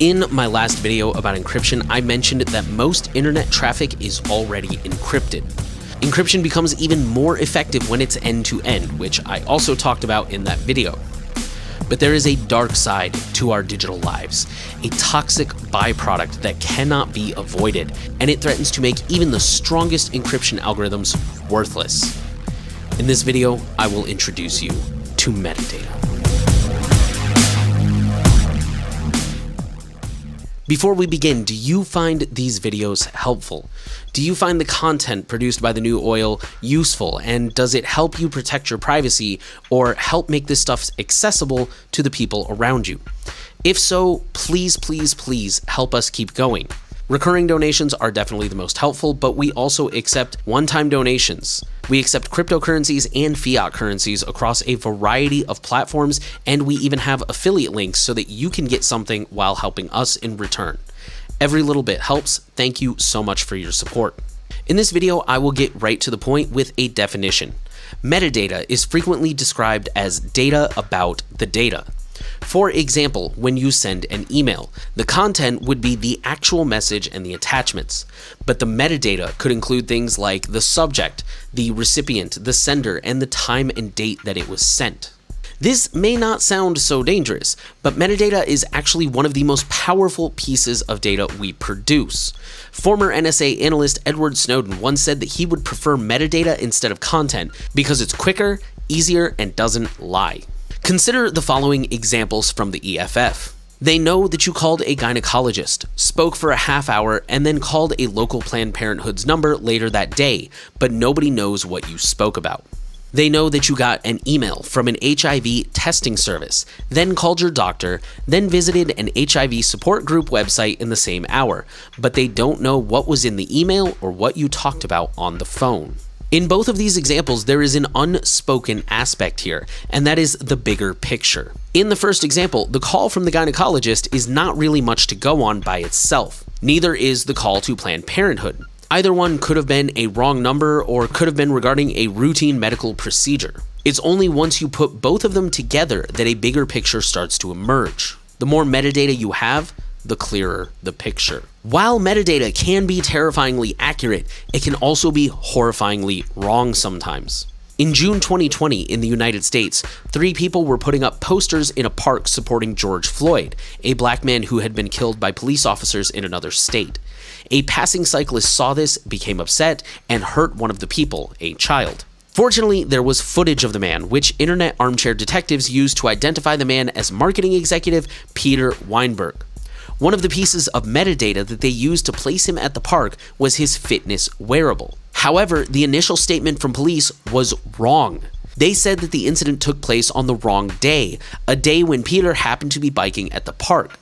In my last video about encryption, I mentioned that most internet traffic is already encrypted. Encryption becomes even more effective when it's end to end, which I also talked about in that video. But there is a dark side to our digital lives, a toxic byproduct that cannot be avoided, and it threatens to make even the strongest encryption algorithms worthless. In this video, I will introduce you to metadata. Before we begin, do you find these videos helpful? Do you find the content produced by the new oil useful and does it help you protect your privacy or help make this stuff accessible to the people around you? If so, please, please, please help us keep going. Recurring donations are definitely the most helpful, but we also accept one time donations. We accept cryptocurrencies and fiat currencies across a variety of platforms, and we even have affiliate links so that you can get something while helping us in return. Every little bit helps. Thank you so much for your support. In this video, I will get right to the point with a definition. Metadata is frequently described as data about the data. For example, when you send an email, the content would be the actual message and the attachments, but the metadata could include things like the subject, the recipient, the sender, and the time and date that it was sent. This may not sound so dangerous, but metadata is actually one of the most powerful pieces of data we produce. Former NSA analyst Edward Snowden once said that he would prefer metadata instead of content because it's quicker, easier, and doesn't lie. Consider the following examples from the EFF. They know that you called a gynecologist, spoke for a half hour, and then called a local Planned Parenthood's number later that day, but nobody knows what you spoke about. They know that you got an email from an HIV testing service, then called your doctor, then visited an HIV support group website in the same hour, but they don't know what was in the email or what you talked about on the phone. In both of these examples, there is an unspoken aspect here, and that is the bigger picture. In the first example, the call from the gynecologist is not really much to go on by itself. Neither is the call to Planned Parenthood. Either one could have been a wrong number or could have been regarding a routine medical procedure. It's only once you put both of them together that a bigger picture starts to emerge. The more metadata you have, the clearer the picture. While metadata can be terrifyingly accurate, it can also be horrifyingly wrong sometimes. In June 2020 in the United States, three people were putting up posters in a park supporting George Floyd, a black man who had been killed by police officers in another state. A passing cyclist saw this, became upset, and hurt one of the people, a child. Fortunately, there was footage of the man, which internet armchair detectives used to identify the man as marketing executive Peter Weinberg. One of the pieces of metadata that they used to place him at the park was his fitness wearable. However, the initial statement from police was wrong. They said that the incident took place on the wrong day, a day when Peter happened to be biking at the park.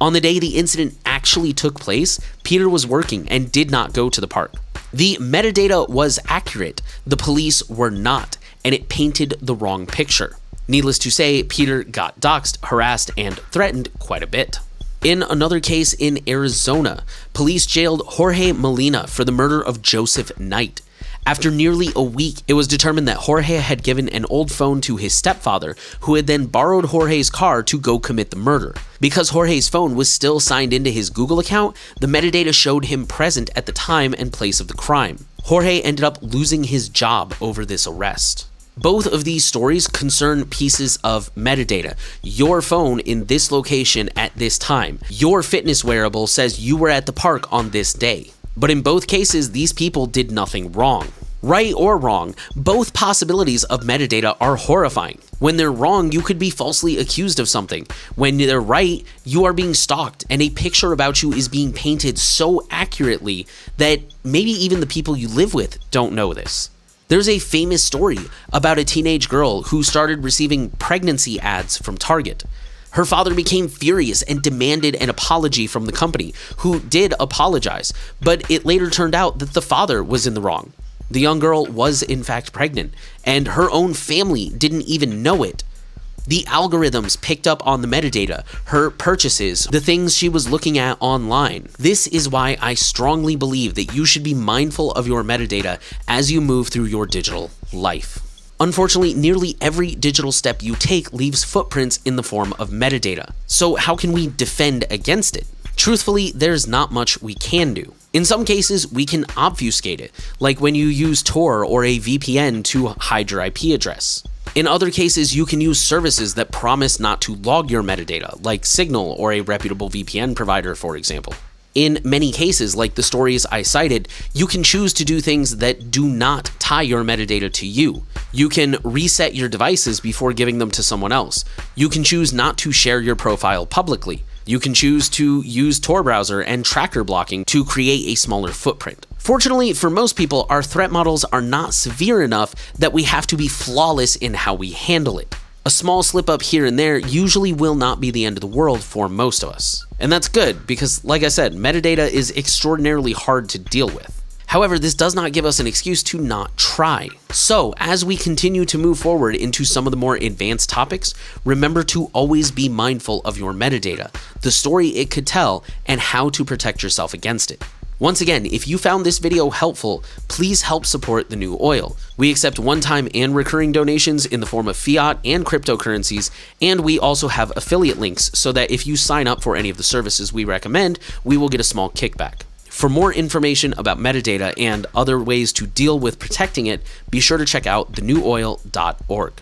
On the day the incident actually took place, Peter was working and did not go to the park. The metadata was accurate, the police were not, and it painted the wrong picture. Needless to say, Peter got doxxed, harassed, and threatened quite a bit. In another case in Arizona, police jailed Jorge Molina for the murder of Joseph Knight. After nearly a week, it was determined that Jorge had given an old phone to his stepfather, who had then borrowed Jorge's car to go commit the murder. Because Jorge's phone was still signed into his Google account, the metadata showed him present at the time and place of the crime. Jorge ended up losing his job over this arrest. Both of these stories concern pieces of metadata. Your phone in this location at this time. Your fitness wearable says you were at the park on this day. But in both cases, these people did nothing wrong. Right or wrong, both possibilities of metadata are horrifying. When they're wrong, you could be falsely accused of something. When they're right, you are being stalked, and a picture about you is being painted so accurately that maybe even the people you live with don't know this. There's a famous story about a teenage girl who started receiving pregnancy ads from Target. Her father became furious and demanded an apology from the company, who did apologize, but it later turned out that the father was in the wrong. The young girl was in fact pregnant, and her own family didn't even know it. The algorithms picked up on the metadata, her purchases, the things she was looking at online. This is why I strongly believe that you should be mindful of your metadata as you move through your digital life. Unfortunately, nearly every digital step you take leaves footprints in the form of metadata. So, how can we defend against it? Truthfully, there's not much we can do. In some cases, we can obfuscate it, like when you use Tor or a VPN to hide your IP address. In other cases, you can use services that promise not to log your metadata, like Signal or a reputable VPN provider, for example. In many cases, like the stories I cited, you can choose to do things that do not tie your metadata to you. You can reset your devices before giving them to someone else. You can choose not to share your profile publicly. You can choose to use Tor browser and tracker blocking to create a smaller footprint. Fortunately, for most people, our threat models are not severe enough that we have to be flawless in how we handle it. A small slip up here and there usually will not be the end of the world for most of us. And that's good because, like I said, metadata is extraordinarily hard to deal with. However, this does not give us an excuse to not try. So, as we continue to move forward into some of the more advanced topics, remember to always be mindful of your metadata, the story it could tell, and how to protect yourself against it. Once again, if you found this video helpful, please help support the new oil. We accept one-time and recurring donations in the form of fiat and cryptocurrencies, and we also have affiliate links so that if you sign up for any of the services we recommend, we will get a small kickback. For more information about metadata and other ways to deal with protecting it, be sure to check out thenewoil.org.